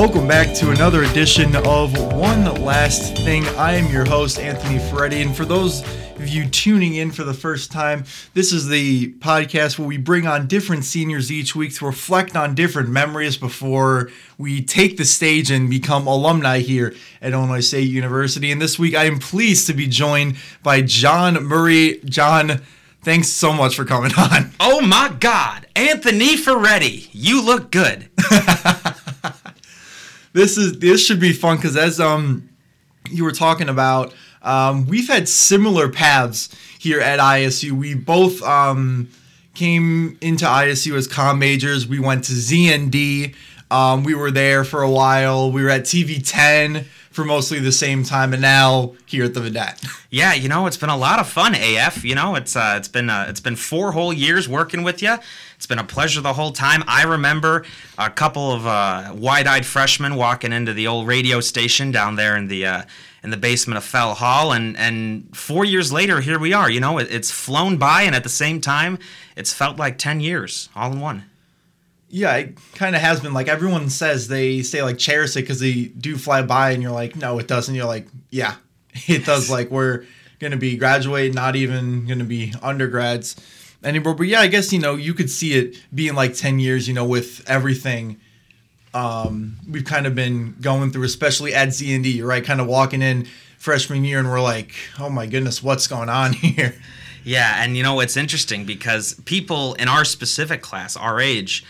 Welcome back to another edition of One Last Thing. I am your host, Anthony Ferretti, and for those of you tuning in for the first time, this is the podcast where we bring on different seniors each week to reflect on different memories before we take the stage and become alumni here at Illinois State University. And this week, I am pleased to be joined by John Murray. John, thanks so much for coming on. Oh my God, Anthony Ferretti, you look good. this is this should be fun because as um you were talking about, um, we've had similar paths here at ISU. We both um, came into ISU as com majors. We went to ZND. Um, we were there for a while. We were at TV10 for mostly the same time, and now here at the Vidette. Yeah, you know, it's been a lot of fun, AF. You know, it's uh, it's been uh, it's been four whole years working with you. It's been a pleasure the whole time. I remember a couple of uh, wide-eyed freshmen walking into the old radio station down there in the uh, in the basement of Fell Hall, and and four years later, here we are. You know, it, it's flown by, and at the same time, it's felt like ten years all in one. Yeah, it kind of has been. Like everyone says, they say like cherish it because they do fly by, and you're like, no, it doesn't. You're like, yeah, it does. like we're gonna be graduating, not even gonna be undergrads anymore. But yeah, I guess you know you could see it being like ten years. You know, with everything um, we've kind of been going through, especially at ZND, right? Kind of walking in freshman year, and we're like, oh my goodness, what's going on here? Yeah, and you know it's interesting because people in our specific class, our age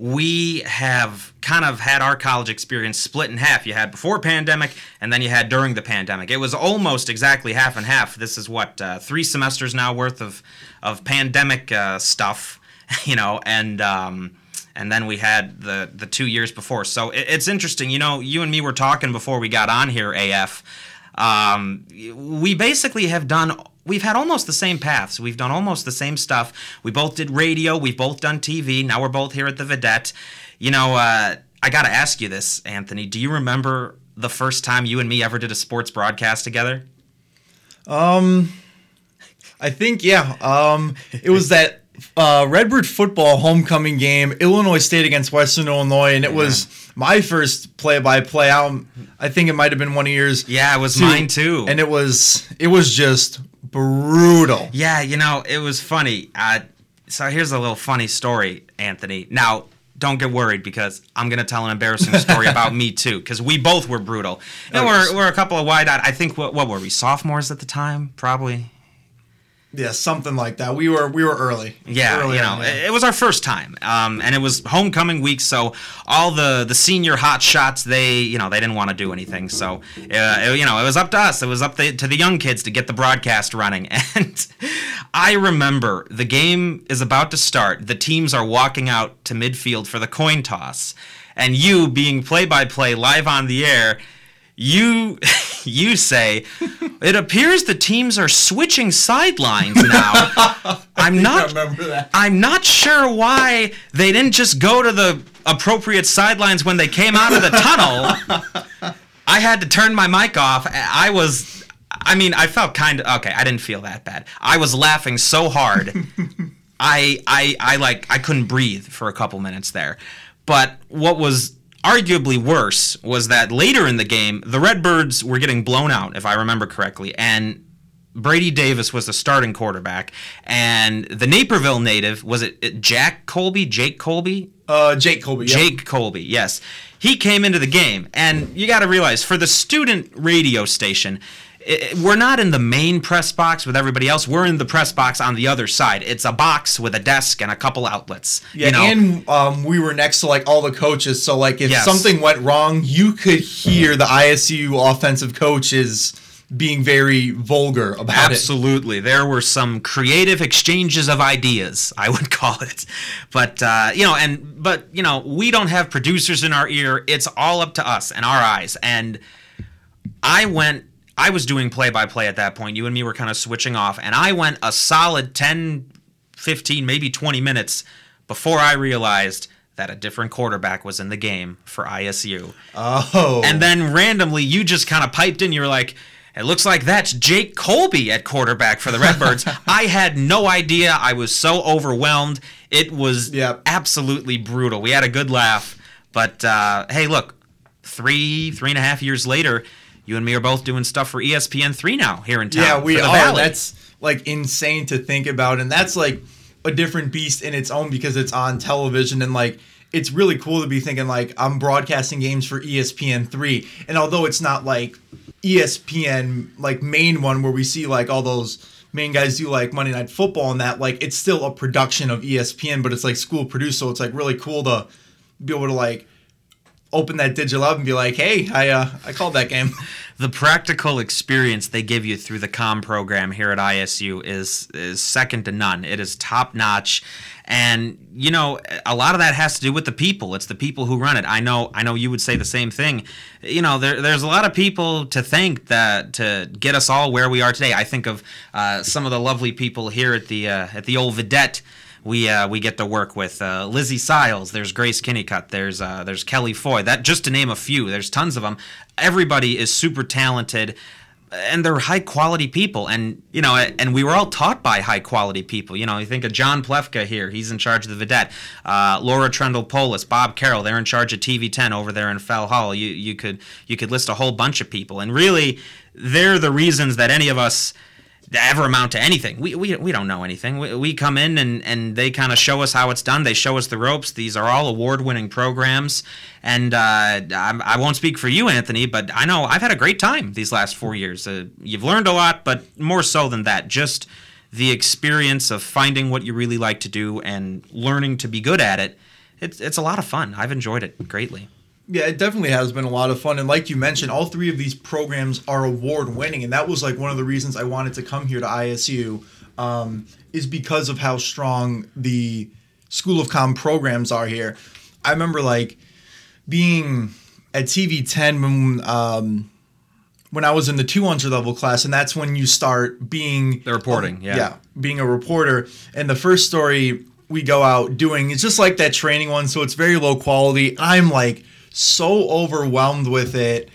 we have kind of had our college experience split in half. You had before pandemic, and then you had during the pandemic. It was almost exactly half and half. This is what uh, three semesters now worth of of pandemic uh, stuff, you know, and um, and then we had the the two years before. So it, it's interesting. You know, you and me were talking before we got on here. AF. Um, we basically have done we've had almost the same paths. We've done almost the same stuff. We both did radio. We've both done TV. Now we're both here at the Vidette. You know, uh, I got to ask you this, Anthony. Do you remember the first time you and me ever did a sports broadcast together? Um, I think yeah. Um, it was that uh, Redbird football homecoming game, Illinois State against Western Illinois, and it yeah. was my first play-by-play. I, I think it might have been one of yours. Yeah, it was too. mine too. And it was it was just brutal. Yeah, you know, it was funny. Uh, so here's a little funny story, Anthony. Now, don't get worried because I'm gonna tell an embarrassing story about me too, because we both were brutal. And oh, we're, we're a couple of wide-eyed. I think what, what were we sophomores at the time? Probably. Yeah, something like that. We were we were early. Yeah, early you know, on, yeah. it was our first time, um, and it was homecoming week, so all the the senior hot shots they you know they didn't want to do anything, so uh, it, you know it was up to us. It was up to, to the young kids to get the broadcast running, and I remember the game is about to start. The teams are walking out to midfield for the coin toss, and you being play by play live on the air you you say it appears the teams are switching sidelines now. I'm not I'm not sure why they didn't just go to the appropriate sidelines when they came out of the tunnel. I had to turn my mic off. I was I mean, I felt kind of okay, I didn't feel that bad. I was laughing so hard. I I I like I couldn't breathe for a couple minutes there. But what was arguably worse was that later in the game, the Redbirds were getting blown out, if I remember correctly, and Brady Davis was the starting quarterback, and the Naperville native was it Jack Colby, Jake Colby, uh, Jake Colby, Jake. Colby, yes, he came into the game, and you got to realize for the student radio station, it, we're not in the main press box with everybody else. We're in the press box on the other side. It's a box with a desk and a couple outlets. Yeah, you know? and um, we were next to like all the coaches, so like if yes. something went wrong, you could hear the ISU offensive coaches being very vulgar about Absolutely. it. Absolutely. There were some creative exchanges of ideas, I would call it. But uh, you know, and but you know, we don't have producers in our ear. It's all up to us and our eyes. And I went I was doing play by play at that point. You and me were kind of switching off, and I went a solid 10, 15, maybe 20 minutes before I realized that a different quarterback was in the game for ISU. Oh. And then randomly, you just kind of piped in. You were like, it looks like that's Jake Colby at quarterback for the Redbirds. I had no idea. I was so overwhelmed. It was yep. absolutely brutal. We had a good laugh. But uh, hey, look, three three and a half years later, you and me are both doing stuff for E ESPN three now here in town. Yeah, we are. Valley. That's like insane to think about, and that's like a different beast in its own because it's on television and like it's really cool to be thinking like I'm broadcasting games for E ESPN three, and although it's not like ESPN like main one where we see like all those main guys do like Monday Night Football and that like it's still a production of ESPN, but it's like school produced, so it's like really cool to be able to like open that digital up and be like, hey, I uh, I called that game. the practical experience they give you through the com program here at ISU is is second to none. It is top notch, and you know a lot of that has to do with the people. It's the people who run it. I know. I know you would say the same thing. You know, there, there's a lot of people to thank that to get us all where we are today. I think of uh, some of the lovely people here at the uh, at the old Vidette we uh, we get to work with uh, Lizzie Siles. There's Grace Kinnicutt. There's uh, there's Kelly Foy. That just to name a few. There's tons of them. Everybody is super talented, and they're high quality people. And you know, and we were all taught by high quality people. You know, you think of John Plefka here. He's in charge of the Vidette. Uh, Laura Trendle Polis, Bob Carroll. They're in charge of TV10 over there in Fell Hall. You you could you could list a whole bunch of people, and really, they're the reasons that any of us ever amount to anything. We, we, we don't know anything. We, we come in and, and they kind of show us how it's done. They show us the ropes. These are all award winning programs. And uh, I, I won't speak for you, Anthony, but I know I've had a great time these last four years. Uh, you've learned a lot, but more so than that, just the experience of finding what you really like to do and learning to be good at it. It's, it's a lot of fun. I've enjoyed it greatly. Yeah, it definitely has been a lot of fun. And like you mentioned, all three of these programs are award winning. And that was like one of the reasons I wanted to come here to ISU um, is because of how strong the School of Com programs are here. I remember like being at TV 10 when, um, when I was in the 200 level class, and that's when you start being The reporting, yeah. yeah, being a reporter. And the first story we go out doing is just like that training one, so it's very low quality. I'm like so overwhelmed with it.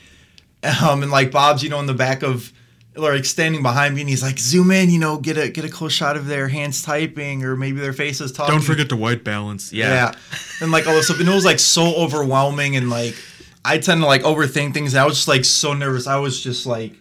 Um, and like Bob's, you know, in the back of like standing behind me and he's like, zoom in, you know, get a get a close shot of their hands typing or maybe their faces talking. Don't forget the white balance. Yeah. Yeah. And like all this stuff. And it was like so overwhelming and like I tend to like overthink things. I was just like so nervous. I was just like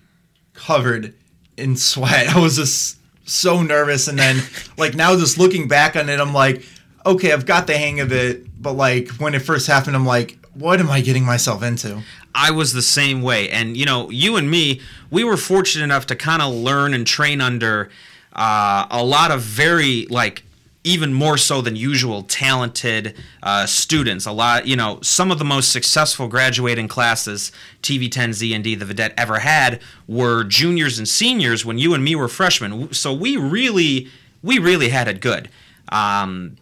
covered in sweat. I was just so nervous. And then like now just looking back on it, I'm like, okay, I've got the hang of it. But like when it first happened, I'm like, what am I getting myself into? I was the same way. And, you know, you and me, we were fortunate enough to kind of learn and train under uh, a lot of very, like, even more so than usual, talented uh, students. A lot, you know, some of the most successful graduating classes TV10 Z and D, the Vidette ever had were juniors and seniors when you and me were freshmen. So we really, we really had it good. Um,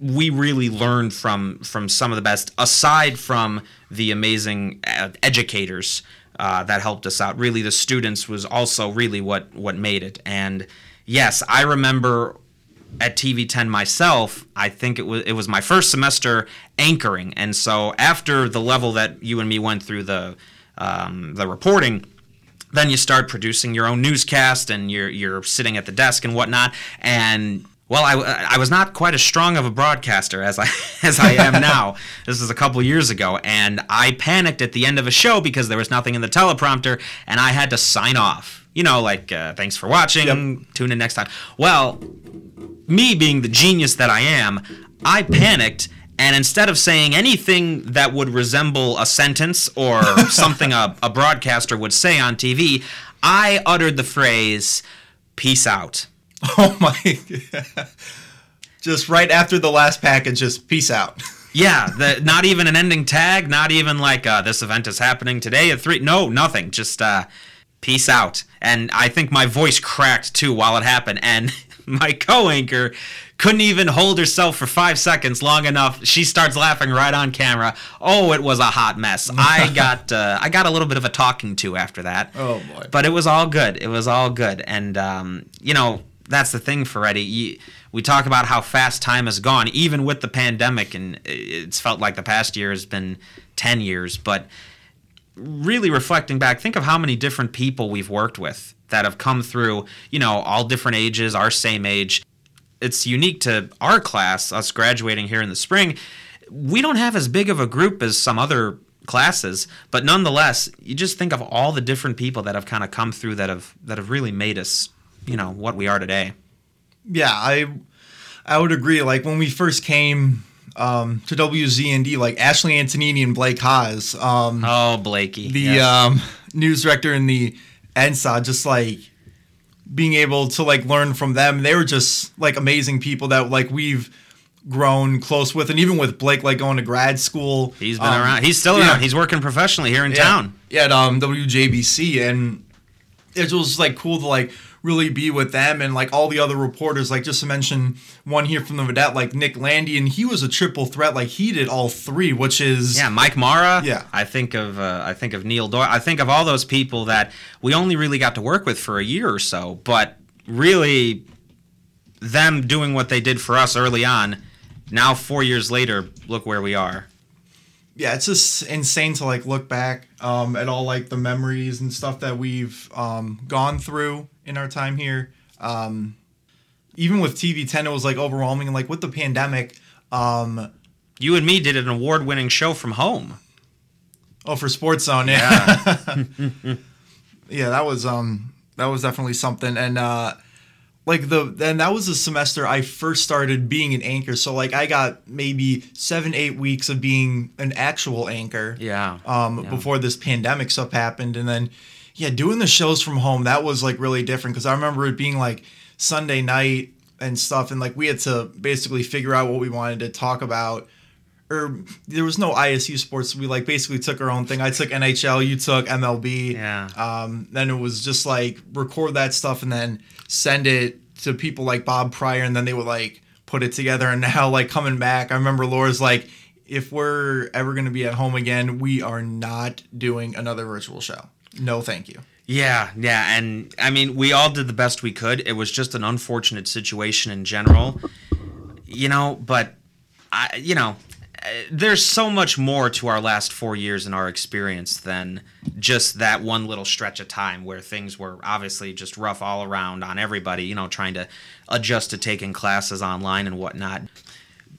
we really learned from from some of the best aside from the amazing uh, educators uh, that helped us out. Really the students was also really what what made it. And yes i remember at tv10 myself i think it was it was my first semester anchoring. And so after the level that you and me went through the um, the reporting then you start producing your own newscast and you're you're sitting at the desk and whatnot. And well, I, I was not quite as strong of a broadcaster as I as I am now. this was a couple years ago, and I panicked at the end of a show because there was nothing in the teleprompter, and I had to sign off. You know, like uh, thanks for watching. Yep. Tune in next time. Well, me being the genius that I am, I panicked. And instead of saying anything that would resemble a sentence or something a, a broadcaster would say on TV, I uttered the phrase, peace out. Oh my Just right after the last package, just peace out. Yeah, the, not even an ending tag, not even like uh, this event is happening today at three. No, nothing. Just uh, peace out. And I think my voice cracked too while it happened. And my co-anchor couldn't even hold herself for five seconds long enough. She starts laughing right on camera. Oh, it was a hot mess. I got uh, I got a little bit of a talking to after that. Oh, boy. But it was all good. It was all good. And um, you know that's the thing, Ferretti. We talk about how fast time has gone, even with the pandemic, and it's felt like the past year has been 10 years. But really reflecting back, think of how many different people we've worked with that have come through, you know, all different ages, our same age. It's unique to our class, us graduating here in the spring. We don't have as big of a group as some other classes, but nonetheless, you just think of all the different people that have kind of come through that have that have really made us, you know, what we are today. Yeah, I I would agree. Like when we first came um, to WZND, like Ashley Antonini and Blake Haas, um, Oh, Blakey. the yes. um, news director and the NSA, just like being able to like learn from them. They were just like amazing people that like we've grown close with, and even with Blake, like going to grad school. He's been um, around. He's still yeah. around. He's working professionally here in town. Yeah, at um, WJBC, and it was like cool to like really be with them and like all the other reporters. Like just to mention one here from the Vidette, like Nick Landy, and he was a triple threat. Like he did all three, which is Yeah, Mike Mara. Yeah. I think of uh, I think of Neil Doyle. I think of all those people that we only really got to work with for a year or so, but really, them doing what they did for us early on. Now four years later, look where we are. yeah, it's just insane to like look back um, at all like the memories and stuff that we've um, gone through in our time here. Um, even with TV ten, it was like overwhelming, and like with the pandemic. Um, You and me did an award-winning show from home. Oh, for Sports Zone, yeah. Yeah, that was um that was definitely something. And uh like the and that was the semester I first started being an anchor. So like I got maybe seven, eight weeks of being an actual anchor. Yeah. Um Yeah. before this pandemic stuff happened. And then yeah, doing the shows from home, that was like really different because I remember it being like Sunday night and stuff and like we had to basically figure out what we wanted to talk about or there was no ISU sports. We like basically took our own thing. I took NHL, you took MLB. Yeah. Um, then it was just like record that stuff and then send it to people like Bob Pryor, and then they would like put it together. And now like coming back, I remember Laura's like, if we're ever gonna be at home again, we are not doing another virtual show. No, thank you. Yeah, yeah, and I mean, we all did the best we could. It was just an unfortunate situation in general, you know. But I, you know, uh, there's so much more to our last four years in our experience than just that one little stretch of time where things were obviously just rough all around on everybody. You know, trying to adjust to taking classes online and whatnot.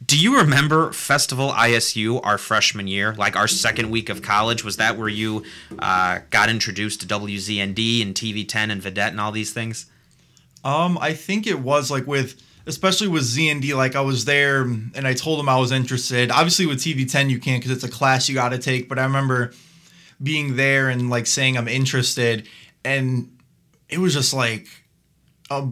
Do you remember Festival ISU our freshman year, like our second week of college? Was that where you uh, got introduced to WZND and TV10 and Vidette and all these things? Um, I think it was like with especially with ZND. Like I was there and I told him I was interested. Obviously with TV10 you can't because it's a class you got to take. But I remember being there and like saying I'm interested, and it was just like a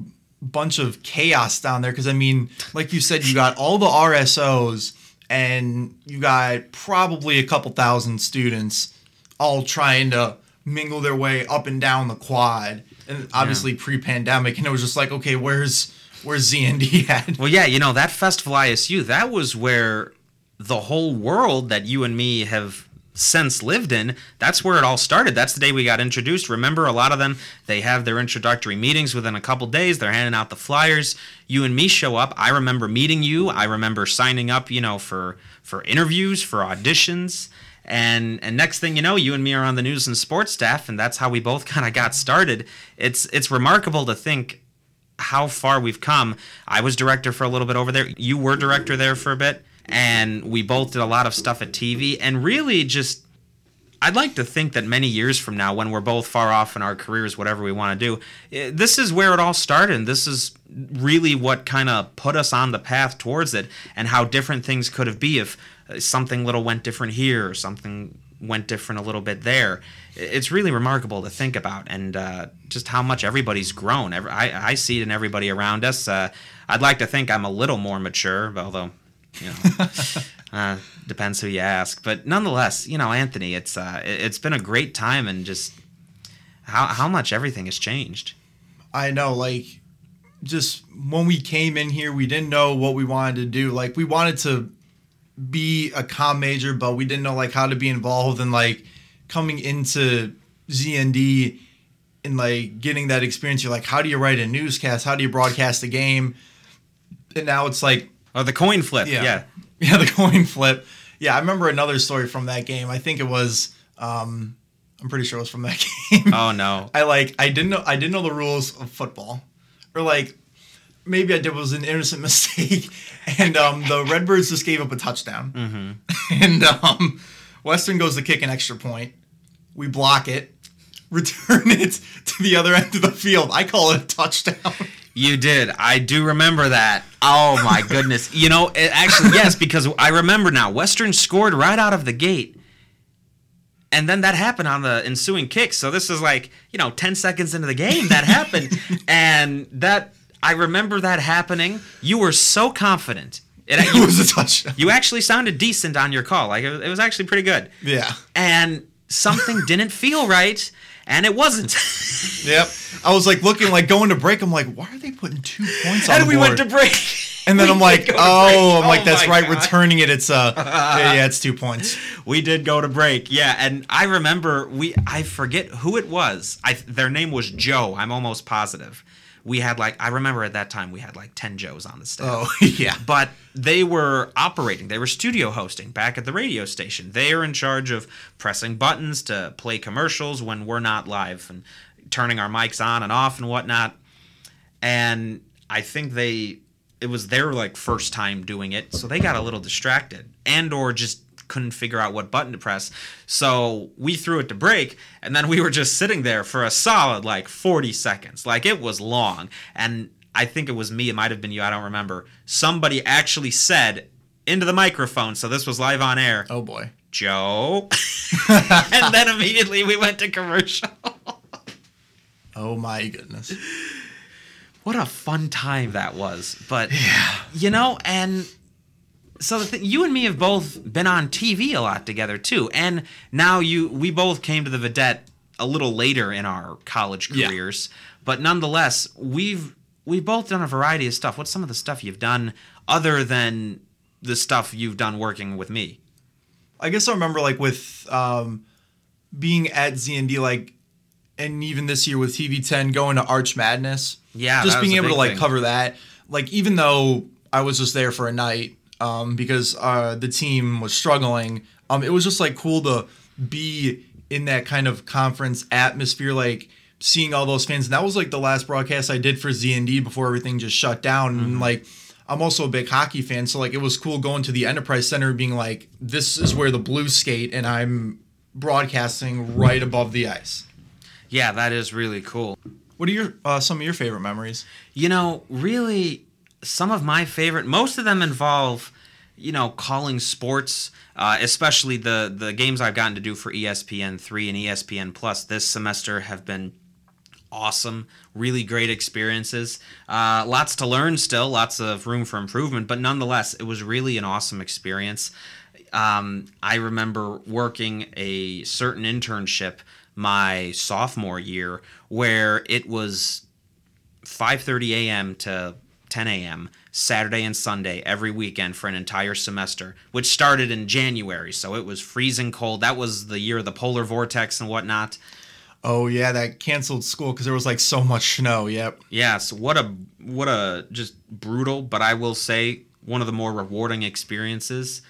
bunch of chaos down there. Because I mean, like you said, you got all the RSOs and you got probably a couple thousand students all trying to mingle their way up and down the quad and obviously pre-pandemic and it was just like okay where's where's ZND at Well, yeah, you know, that Festival ISU, that was where the whole world that you and me have since lived in, that's where it all started. That's the day we got introduced. Remember, a lot of them, they have their introductory meetings within a couple days. They're handing out the flyers. You and me show up. I remember meeting you. I remember signing up, you know, for for interviews, for auditions. And and next thing you know, you and me are on the news and sports staff, and that's how we both kind of got started. It's it's remarkable to think how far we've come. I was director for a little bit over there. You were director there for a bit, and we both did a lot of stuff at TV. And really, just I'd like to think that many years from now, when we're both far off in our careers, whatever we want to do, eh, this is where it all started. And this is really what kind of put us on the path towards it, and how different things could have been if uh, something little went different here or something went different a little bit there. It's really remarkable to think about, and uh, just how much everybody's grown. I, I see it in everybody around us. Uh, I'd like to think I'm a little more mature, although, you know, uh, depends who you ask. But nonetheless, you know, Anthony, it's uh, it- it's been a great time, and just how how much everything has changed. I know, like, just when we came in here, we didn't know what we wanted to do. Like, we wanted to be a com major, but we didn't know like how to be involved and like coming into ZND and like getting that experience. You're like, how do you write a newscast? How do you broadcast a game? And now it's like, Oh, the coin flip, Yeah. yeah. yeah, the coin flip. Yeah, I remember another story from that game. I think it was, um, I'm pretty sure it was from that game. Oh no. I like I didn't know I didn't know the rules of football, or like maybe I did was an innocent mistake, and um, the Redbirds just gave up a touchdown, Mm-hmm. and um, Western goes to kick an extra point. We block it, return it to the other end of the field. I call it a touchdown. You did. I do remember that. Oh my goodness. You know, it actually yes, because I remember now. Western scored right out of the gate. And then that happened on the ensuing kick. So this is like, you know, 10 seconds into the game that happened. and that I remember that happening. You were so confident. It, It you, was a touchdown. you actually sounded decent on your call. Like it was, it was actually pretty good. Yeah. And something didn't feel right, and it wasn't. Yep. I was like looking, like going to break. I'm like, why are they putting two points on and the we board? went to break. and then We I'm like, did go to oh, break. I'm like, that's my right. God. Returning it, it's uh, yeah, yeah, it's two points. We did go to break, yeah, and I remember we I forget who it was. I their name was Joe. I'm almost positive. We had like I remember at that time we had like ten Joes on the staff. Oh, yeah. But they were operating. They were studio hosting back at the radio station. They are in charge of pressing buttons to play commercials when we're not live and turning our mics on and off and whatnot. And I think they it was their like first time doing it, so they got a little distracted and or just couldn't figure out what button to press. So we threw it to break and then we were just sitting there for a solid like 40 seconds. Like it was long and I think it was me, it might have been you, I don't remember. Somebody actually said into the microphone, so this was live on air, Oh boy. Joe. and then immediately we went to commercial. Oh my goodness. what a fun time that was. But yeah. you know, and so the thing, you and me have both been on TV a lot together too, and now you we both came to the Vidette a little later in our college Yeah. careers, but nonetheless, we've we've both done a variety of stuff. What's some of the stuff you've done other than the stuff you've done working with me? I guess I remember like with um, being at ZND, like, and even this year with TV10 going to Arch Madness. Yeah, just being able to like thing. cover that. Like, even though I was just there for a night um, because uh, the team was struggling, um, it was just like cool to be in that kind of conference atmosphere, like seeing all those fans. And that was like the last broadcast I did for ZND before everything just shut down. Mm-hmm. And like, I'm also a big hockey fan, so like it was cool going to the Enterprise Center, being like, "This is where the Blues skate," and I'm broadcasting right above the ice. Yeah, that is really cool. What are your uh, some of your favorite memories? You know, really, some of my favorite, most of them involve, you know, calling sports, uh, especially the the games I've gotten to do for ESPN three and ESPN Plus this semester have been awesome. Really great experiences. Uh, lots to learn still, lots of room for improvement, but nonetheless, it was really an awesome experience. Um, I remember working a certain internship my sophomore year where it was 5:30 a.m. to 10 a.m. Saturday and Sunday every weekend for an entire semester, which started in January. So it was freezing cold. That was the year of the polar vortex and whatnot. Oh yeah, that canceled school because there was like so much snow. Yep. Yes, what a what a just brutal, but I will say one of the more rewarding experiences,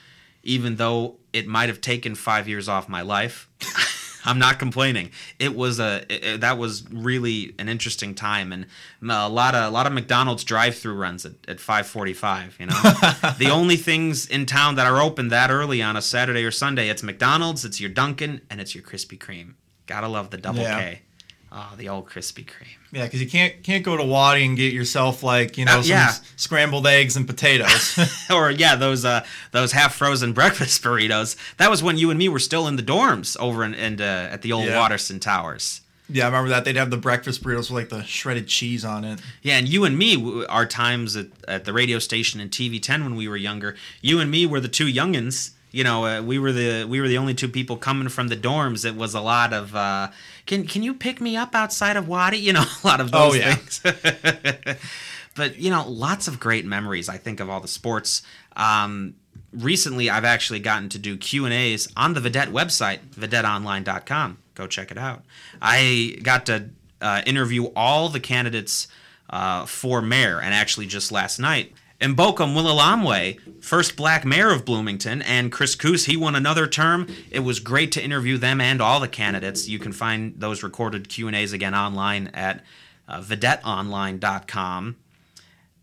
even though it might have taken five years off my life. I'm not complaining. It was a it- it- that was really an interesting time, and a lot of a lot of McDonald's drive-through runs at, at 5:45. You know, the only things in town that are open that early on a Saturday or Sunday, it's McDonald's, it's your Dunkin', and it's your Krispy Kreme. Gotta love the double Yeah. K. Oh, the old Krispy Kreme. Yeah, because you can't can't go to Wadi and get yourself like you know Uh, some yeah. scrambled eggs and potatoes. or yeah, those uh those half frozen breakfast burritos. That was when you and me were still in the dorms over in, in uh, at the old Yeah. Watterson Towers. yeah, I remember that they'd have the breakfast burritos with like the shredded cheese on it. Yeah, and you and me, our times at, at the radio station and TV10 when we were younger, you and me were the two youngins. You know, uh, we were the we were the only two people coming from the dorms. It was a lot of, uh, can can you pick me up outside of Wadi? You know, a lot of those Oh, those yeah. things. but you know, lots of great memories. I think of all the sports. Um, recently, I've actually gotten to do Q and A's on the Vidette website, VidetteOnline.com. Go check it out. I got to uh, interview all the candidates uh, for mayor, and actually just last night. Mboka Mwilambwe, first black mayor of Bloomington, and Chris Koos, he won another term. It was great to interview them and all the candidates. You can find those recorded Q&As again online at uh, videtteonline.com.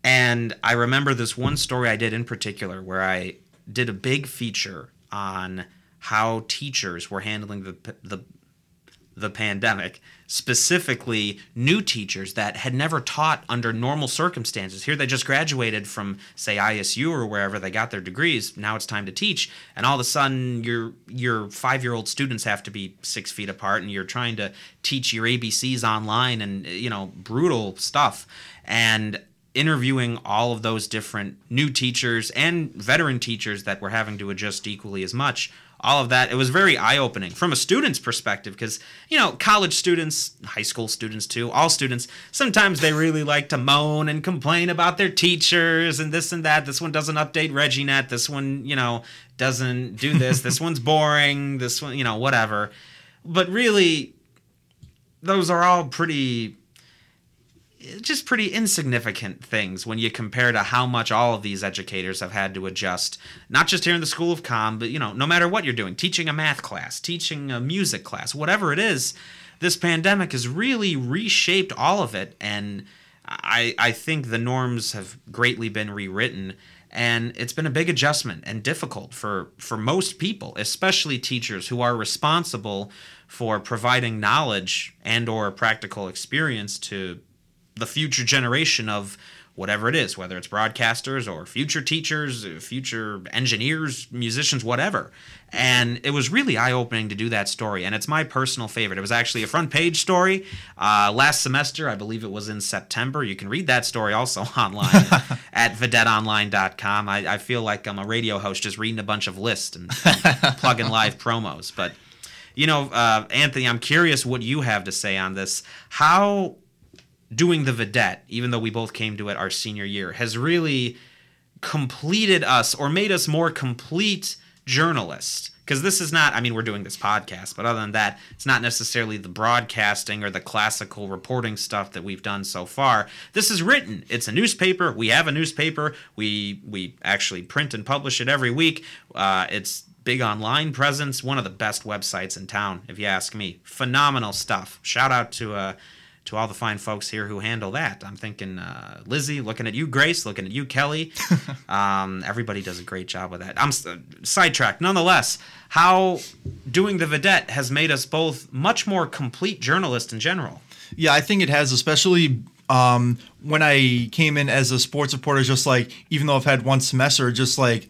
And I remember this one story I did in particular where I did a big feature on how teachers were handling the the the pandemic, specifically new teachers that had never taught under normal circumstances. Here they just graduated from say ISU or wherever they got their degrees. Now it's time to teach, and all of a sudden your your 5-year-old students have to be 6 feet apart and you're trying to teach your ABCs online and you know, brutal stuff. And interviewing all of those different new teachers and veteran teachers that were having to adjust equally as much all of that. It was very eye-opening from a student's perspective because you know college students high school students too all students sometimes they really like to moan and complain about their teachers and this and that. This one doesn't update ReggieNet. This one you know doesn't do this. This one's boring. This one you know whatever. But really those are all pretty just pretty insignificant things when you compare to how much all of these educators have had to adjust not just here in the school of com but you know no matter what you're doing teaching a math class teaching a music class whatever it is this pandemic has really reshaped all of it and i i think the norms have greatly been rewritten and it's been a big adjustment and difficult for for most people especially teachers who are responsible for providing knowledge and or practical experience to the future generation of whatever it is, whether it's broadcasters or future teachers, future engineers, musicians, whatever. And it was really eye opening to do that story. And it's my personal favorite. It was actually a front page story uh, last semester. I believe it was in September. You can read that story also online at videtteonline.com. I, I feel like I'm a radio host just reading a bunch of lists and, and plugging live promos. But, you know, uh, Anthony, I'm curious what you have to say on this. How doing the vidette, even though we both came to it our senior year, has really completed us or made us more complete journalists. Because this is not, I mean, we're doing this podcast, but other than that, it's not necessarily the broadcasting or the classical reporting stuff that we've done so far. This is written. It's a newspaper. We have a newspaper. We we actually print and publish it every week. Uh, it's big online presence. One of the best websites in town, if you ask me. Phenomenal stuff. Shout out to uh, to all the fine folks here who handle that. I'm thinking uh, Lizzie, looking at you, Grace, looking at you, Kelly. um, everybody does a great job with that. I'm uh, sidetracked. Nonetheless, how doing the vidette has made us both much more complete journalists in general. Yeah, I think it has, especially um, when I came in as a sports reporter. Just like, even though I've had one semester, just like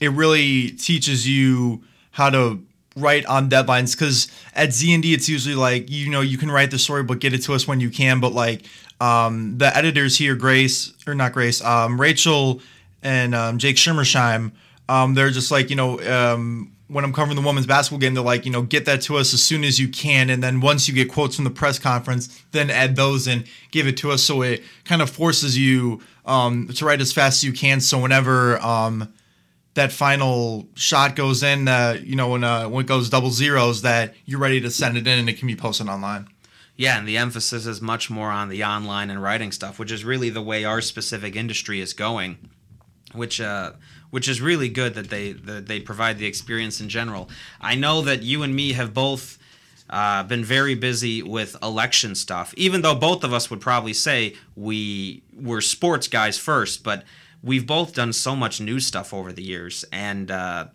it really teaches you how to write on deadlines because at Z and D it's usually like you know you can write the story but get it to us when you can. But like um, the editors here, Grace or not Grace, um, Rachel and um, Jake Schimmersheim, um, they're just like you know um, when I'm covering the women's basketball game, they're like you know get that to us as soon as you can, and then once you get quotes from the press conference, then add those and give it to us. So it kind of forces you um, to write as fast as you can. So whenever that final shot goes in, uh, you know, when uh, when it goes double zeros, that you're ready to send it in and it can be posted online. Yeah, and the emphasis is much more on the online and writing stuff, which is really the way our specific industry is going. Which uh, which is really good that they that they provide the experience in general. I know that you and me have both uh, been very busy with election stuff, even though both of us would probably say we were sports guys first, but we've both done so much new stuff over the years, and uh,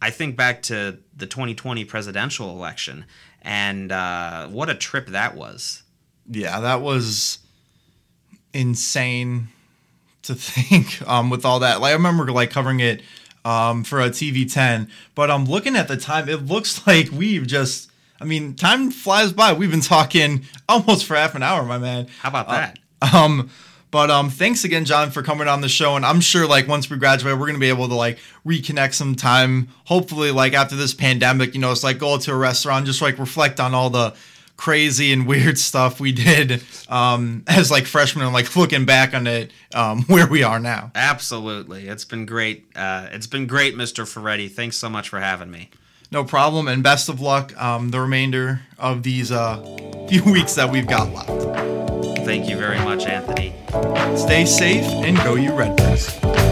I think back to the 2020 presidential election, and uh, what a trip that was. Yeah, that was insane to think um, with all that. Like I remember like covering it um, for a TV 10, but I'm um, looking at the time. It looks like we've just. I mean, time flies by. We've been talking almost for half an hour, my man. How about that? Uh, um, but um, thanks again, John, for coming on the show. And I'm sure like once we graduate, we're gonna be able to like reconnect sometime. Hopefully, like after this pandemic, you know, it's like go to a restaurant, just like reflect on all the crazy and weird stuff we did um, as like freshmen and like looking back on it um, where we are now. Absolutely, it's been great. Uh, it's been great, Mr. Ferretti. Thanks so much for having me. No problem, and best of luck um, the remainder of these uh, few weeks that we've got left. Thank you very much, Anthony. Stay safe and go you Redbirds.